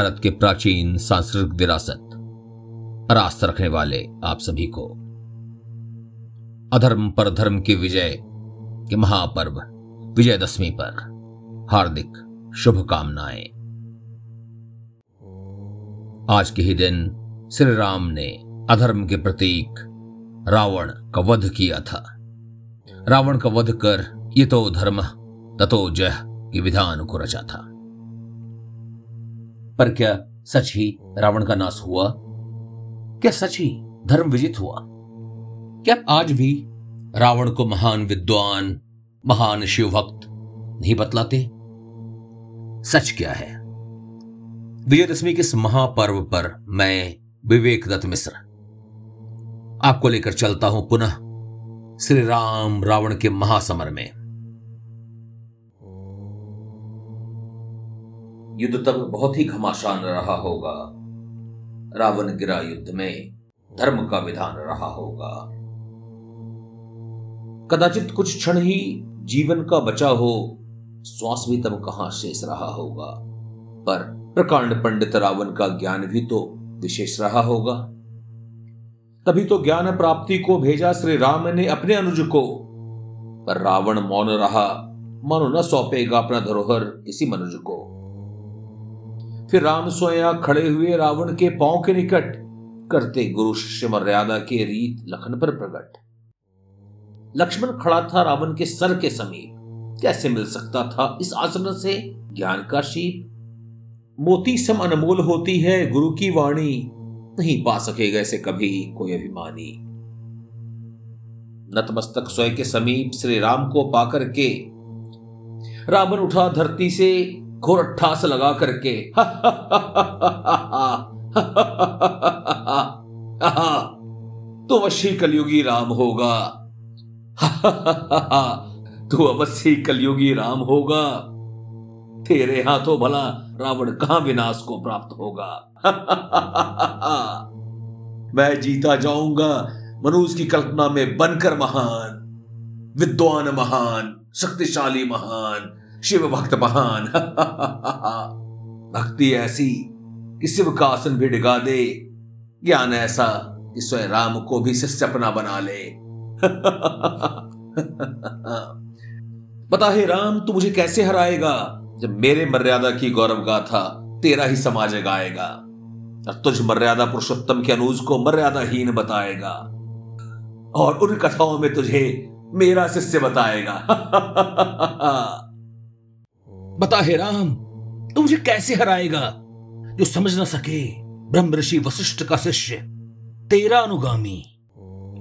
भारत के प्राचीन सांस्कृतिक विरासत, रास्त रखने वाले आप सभी को। अधर्म पर धर्म की विजय के महापर्व विजयदशमी पर हार्दिक शुभकामनाएँ। आज के ही दिन श्री राम ने अधर्म के प्रतीक रावण का वध किया था। रावण का वध कर ये तो धर्म, ततो जय के विधान को रचा था। पर क्या सच ही रावण का नाश हुआ? क्या सच ही धर्म विजित हुआ? क्या आज भी रावण को महान विद्वान, महान शिव भक्त नहीं बतलाते? सच क्या है? विजयदशमी के इस महापर्व पर मैं विवेक दत्त मिश्र आपको लेकर चलता हूँ पुनः श्री राम रावण के महासमर में। युद्ध तब बहुत ही घमासान रहा होगा। रावण गिरा युद्ध में धर्म का विधान रहा होगा। कदाचित कुछ क्षण ही जीवन का बचा हो, श्वास भी तब कहाँ शेष रहा होगा। पर प्रकांड पंडित रावण का ज्ञान भी तो विशेष रहा होगा। तभी तो ज्ञान प्राप्ति को भेजा श्री राम ने अपने अनुज को। पर रावण मौन रहा, मानो न सौंपेगा अपना धरोहर किसी मनुज को। फिर राम स्वयं खड़े हुए रावण के पाँव के निकट करते गुरु शिष्य मर्यादा के रीत लखन पर प्रकट। लक्ष्मण खड़ा था रावण के सर के समीप। कैसे मिल सकता था इस आसन से? ज्ञान का शीप मोती सम अनमोल होती है गुरु की वाणी। नहीं पा सकेगा ऐसे कभी कोई अभिमानी। नतमस्तक स्वयं के समीप श्री राम को पाकर के रावण उठा धरती से घोर ठास लगा करके। तो अवश्य कलयुगी राम होगा। तू अवश्य कलयुगी राम होगा। तेरे हाथों भला रावण कहाँ विनाश को प्राप्त होगा। मैं जीता जाऊँगा मनुष्य की कल्पना में बनकर महान, विद्वान महान, शक्तिशाली महान शिव भक्त महान। भक्ति ऐसी कि शिव का आसन भी डिगा दे, ज्ञान ऐसा कि स्वयं राम को भी शिष्य अपना बना ले। बता हे राम, तू मुझे कैसे हराएगा? जब मेरे मर्यादा की गौरव गाथा तेरा ही समाज गाएगा, और तुझ मर्यादा पुरुषोत्तम के अनुज को मर्यादाहीन बताएगा, और उन कथाओं में तुझे मेरा शिष्य बताएगा। बता हे राम, तू मुझे कैसे हराएगा? जो समझ ना सके, ब्रह्म ऋषि वशिष्ठ का शिष्य, तेरा अनुगामी,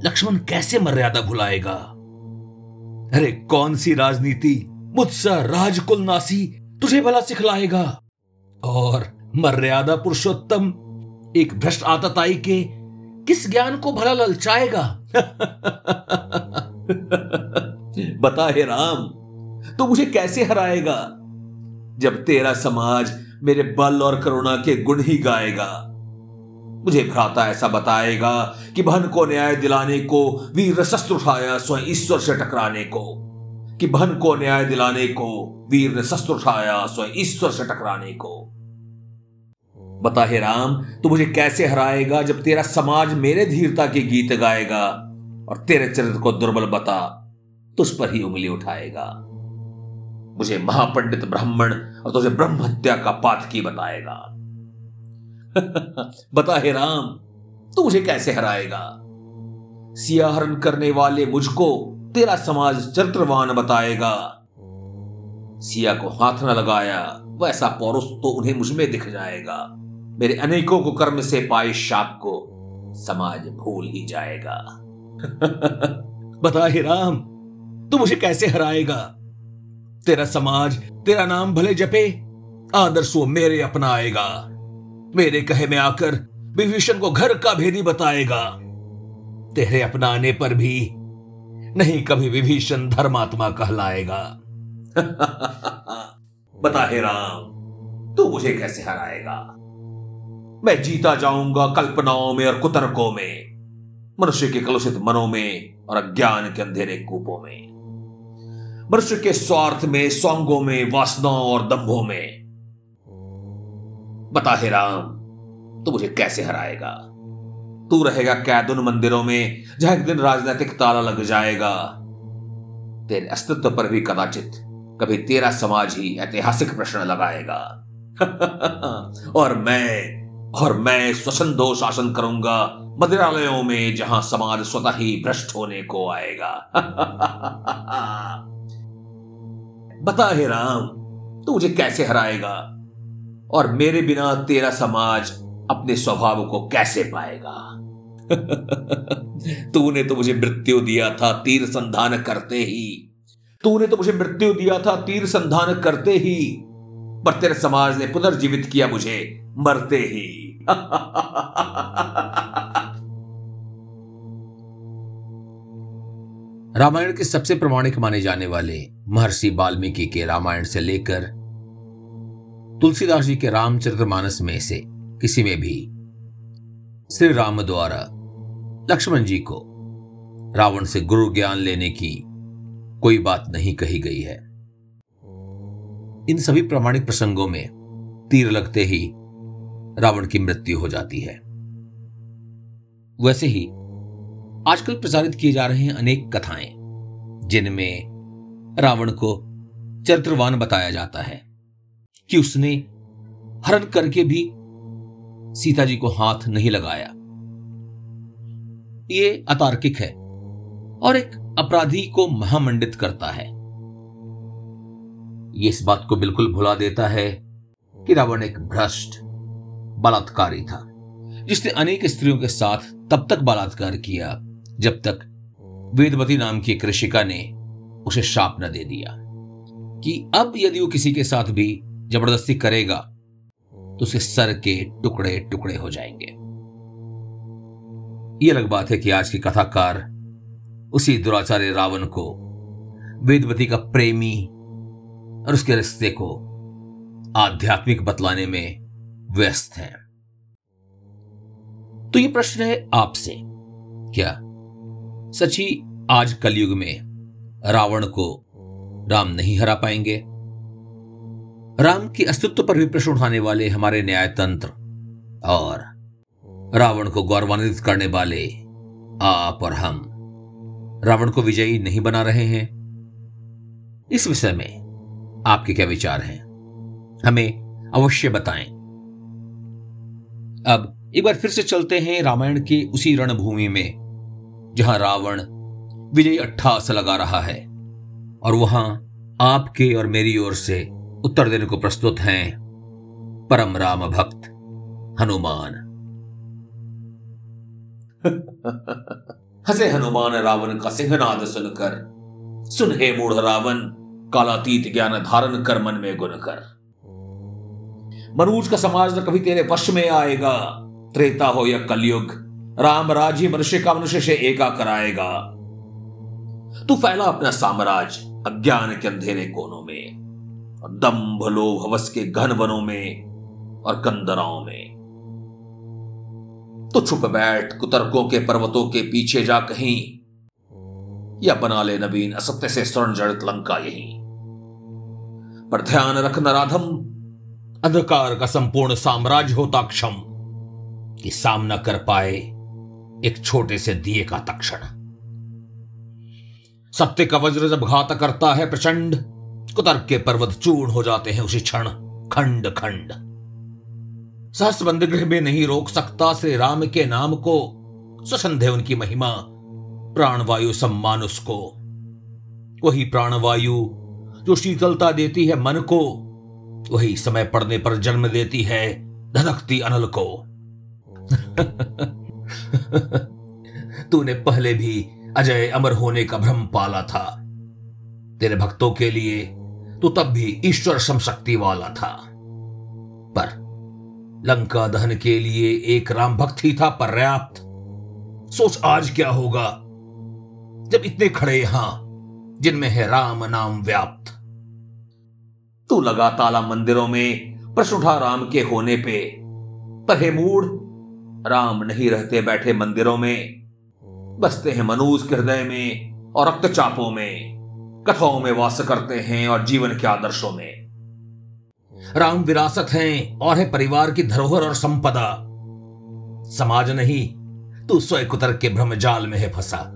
लक्ष्मण कैसे मर्यादा भुलाएगा? अरे कौन सी राजनीति मुझसा राजकुल नासी तुझे भला सिखलाएगा? और मर्यादा पुरुषोत्तम, एक भ्रष्ट आतताई के किस ज्ञान को भला ललचाएगा? बता हे राम, तू मुझे कैसे हराएगा? जब तेरा समाज मेरे बल और करुणा के गुण ही गाएगा। मुझे भ्राता ऐसा बताएगा कि बहन को न्याय दिलाने को, वीर शस्त्र उठाया स्वयं ईश्वर से टकराने को। कि बहन को न्याय दिलाने को, वीर ने शस्त्र उठाया स्वयं ईश्वर से टकराने को। बता हे राम, तू मुझे कैसे हराएगा जब तेरा समाज मेरे धीरता के गीत गाएगा और तेरे चरित्र को दुर्बल बता, तुझ पर ही उंगली उठाएगा। मुझे महापंडित ब्राह्मण और तुझे ब्रह्म हत्या का पाठ की बताएगा। बता हे राम, तू मुझे कैसे हराएगा? सियाहरण करने वाले मुझको तेरा समाज चरित्रवान बताएगा। सिया को हाथ न लगाया, वैसा पौरुष तो उन्हें मुझमें दिख जाएगा। मेरे अनेकों को कर्म से पाए शाप को समाज भूल ही जाएगा। बता हे राम, तू मुझे कैसे हराएगा? तेरा समाज, तेरा नाम भले जपे आदर्श वो मेरे अपनाएगा। मेरे कहे में आकर विभीषण को घर का भेदी बताएगा। तेरे अपनाने पर भी नहीं कभी विभीषण धर्मात्मा कहलाएगा। बता हे राम, तू मुझे कैसे हराएगा? मैं जीता जाऊँगा कल्पनाओं में और कुतर्कों में, मनुष्य के कलुषित मनों में और अज्ञान के अंधेरे कूपों में। मनुष्य के स्वार्थ में सौंगों में, वासनाओं और दंभों में। बता हे राम, तू मुझे कैसे हराएगा? तू रहेगा कैद उन मंदिरों में, जहाँ एक दिन राजनीतिक ताला लग जाएगा। तेरे अस्तित्व पर भी कदाचित कभी तेरा समाज ही ऐतिहासिक प्रश्न लगाएगा। और मैं और मैं स्वसंदो शासन करूँगा मंदिरालयों में, जहाँ समाज स्वतः ही भ्रष्ट होने को आएगा। बता हे राम, तू मुझे कैसे हराएगा? और मेरे बिना तेरा समाज अपने स्वभाव को कैसे पाएगा? तूने तो मुझे मृत्यु दिया था, तीर संधान करते ही। तूने तो मुझे मृत्यु दिया था, तीर संधान करते ही। पर तेरे समाज ने पुनर्जीवित किया मुझे, मरते ही। रामायण के सबसे प्रमाणिक माने जाने वाले महर्षि वाल्मीकि के रामायण से लेकर तुलसीदास जी के रामचरितमानस में से किसी में भी श्री राम द्वारा लक्ष्मण जी को रावण से गुरु ज्ञान लेने की कोई बात नहीं कही गई है। इन सभी प्रमाणिक प्रसंगों में तीर लगते ही रावण की मृत्यु हो जाती है। वैसे ही आजकल प्रसारित किए जा रहे हैं अनेक कथाएँ, जिनमें रावण को चरित्रवान बताया जाता है कि उसने हरण करके भी सीता जी को हाथ नहीं लगाया। ये अतार्किक है और एक अपराधी को महामंडित करता है। ये इस बात को बिल्कुल भुला देता है कि रावण एक भ्रष्ट बलात्कारी था, जिसने अनेक स्त्रियों के साथ तब तक बलात्कार किया जब तक वेदवती नाम की कृषिका ने उसे शाप न दे दिया कि अब यदि वो किसी के साथ भी ज़बरदस्ती करेगा तो उसके सर के टुकड़े टुकड़े हो जाएँगे। यह अलग बात है कि आज के कथाकार उसी दुराचार्य रावण को, वेदवती का प्रेमी और उसके रिश्ते को आध्यात्मिक बतलाने में व्यस्त हैं। तो ये प्रश्न है आपसे। क्या सची आज कलयुग में रावण को राम नहीं हरा पाएँगे। राम के अस्तित्व पर भी प्रश्न उठाने वाले हमारे न्याय तंत्र और रावण को गौरवान्वित करने वाले आप और हम रावण को विजयी नहीं बना रहे हैं। इस विषय में आपके क्या विचार हैं? हमें अवश्य बताएँ। अब एक बार फिर से चलते हैं रामायण की उसी रणभूमि में। जहाँ रावण विजय अट्ठास लगा रहा है और वहाँ आपके और मेरी ओर से उत्तर देने को प्रस्तुत हैं परम राम भक्त हनुमान। हसे हनुमान रावण का सिंहनाद सुनकर। सुन हे मूढ़ रावण, कालातीत ज्ञान धारण कर मन में गुण कर मनुज का समाज न कभी तेरे वश में आएगा। त्रेता हो या कलयुग राम राज ही मनुष्य का मनुष्य से एका कराएगा। तू फैला अपना साम्राज्य अज्ञान के अंधेरे कोनों में और दम्भ लोभ हवस के घन वनों में और कंदराओं में। तो छुप बैठ कुतर्कों के पर्वतों के पीछे जा कहीं या बना ले नवीन असत्य से स्वर्ण जड़ित लंका यही। पर ध्यान रख नराधम, अंधकार का संपूर्ण साम्राज्य होता क्षम। कि सामना कर पाए एक छोटे से दिए का तक्षण। सत्य का वज्र जब घात करता है प्रचंड, कुतर्क के पर्वत चूर्ण हो जाते हैं उसी क्षण, खंड खंड। सहस्त्र बंद गृह में नहीं रोक सकता श्री राम के नाम को सुसंधे उनकी महिमा, प्राणवायु सम्मान उसको। वही प्राणवायु जो शीतलता देती है मन को, वही समय पड़ने पर जन्म देती है धधकती अनल को। तूने पहले भी अजय अमर होने का भ्रम पाला था। तेरे भक्तों के लिए तू तब भी ईश्वर शक्ति वाला था। पर लंका दहन के लिए एक राम भक्त ही था पर्याप्त। सोच आज क्या होगा जब इतने खड़े यहाँ जिनमें है राम नाम व्याप्त। तू लगा ताला मंदिरों में प्रश्न उठा राम के होने पे, पर हे मूड राम नहीं रहते बैठे मंदिरों में। बसते हैं मनुष्य के हृदय में और रक्तचापों में। कथाओं में वास करते हैं और जीवन के आदर्शों में। राम विरासत हैं और है परिवार की धरोहर और संपदा। समाज नहीं, तू स्वयं कुतर के भ्रम जाल में है फंसा।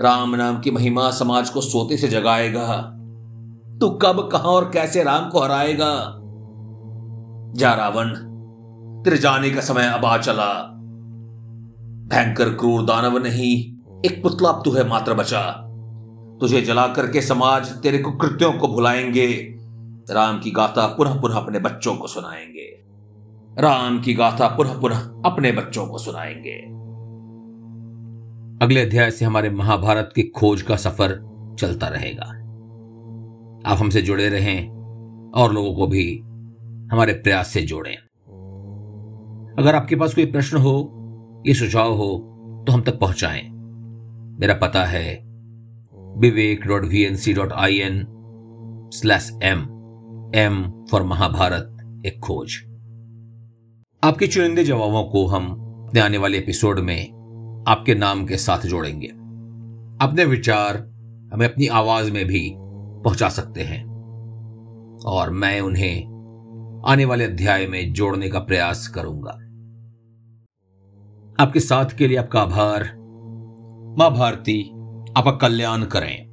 राम नाम की महिमा समाज को सोते से जगाएगा। तू कब, कहाँ और कैसे राम को हराएगा? जा रावण तेरे जाने का समय अब आ चला। भयंकर क्रूर दानव नहीं, एक पुतला तू है मात्र बचा। तुझे जला करके समाज तेरे कुकृत्यों को भुलाएँगे, राम की गाथा पुनः पुनः अपने बच्चों को सुनाएँगे। राम की गाथा पुनः पुनः अपने बच्चों को सुनाएँगे। अगले अध्याय से हमारे महाभारत की खोज का सफ़र चलता रहेगा। आप हमसे जुड़े रहें और लोगों को भी हमारे प्रयास से जोड़ें। अगर आपके पास कोई प्रश्न हो, ये सुझाव हो तो हम तक पहुंचाएँ। मेरा पता है Vivek dot V N C dot I N slash M M for Mahabharat Ek Khoj. आपके चुनिंदे जवाबों को हम अपने आने वाले एपिसोड में आपके नाम के साथ जोड़ेंगे। अपने विचार हमें अपनी आवाज़ में भी पहुँचा सकते हैं। और मैं उन्हें आने वाले अध्याय में जोड़ने का प्रयास करूँगा। आपके साथ के लिए आपका आभार। माँ भारती आपका कल्याण करें।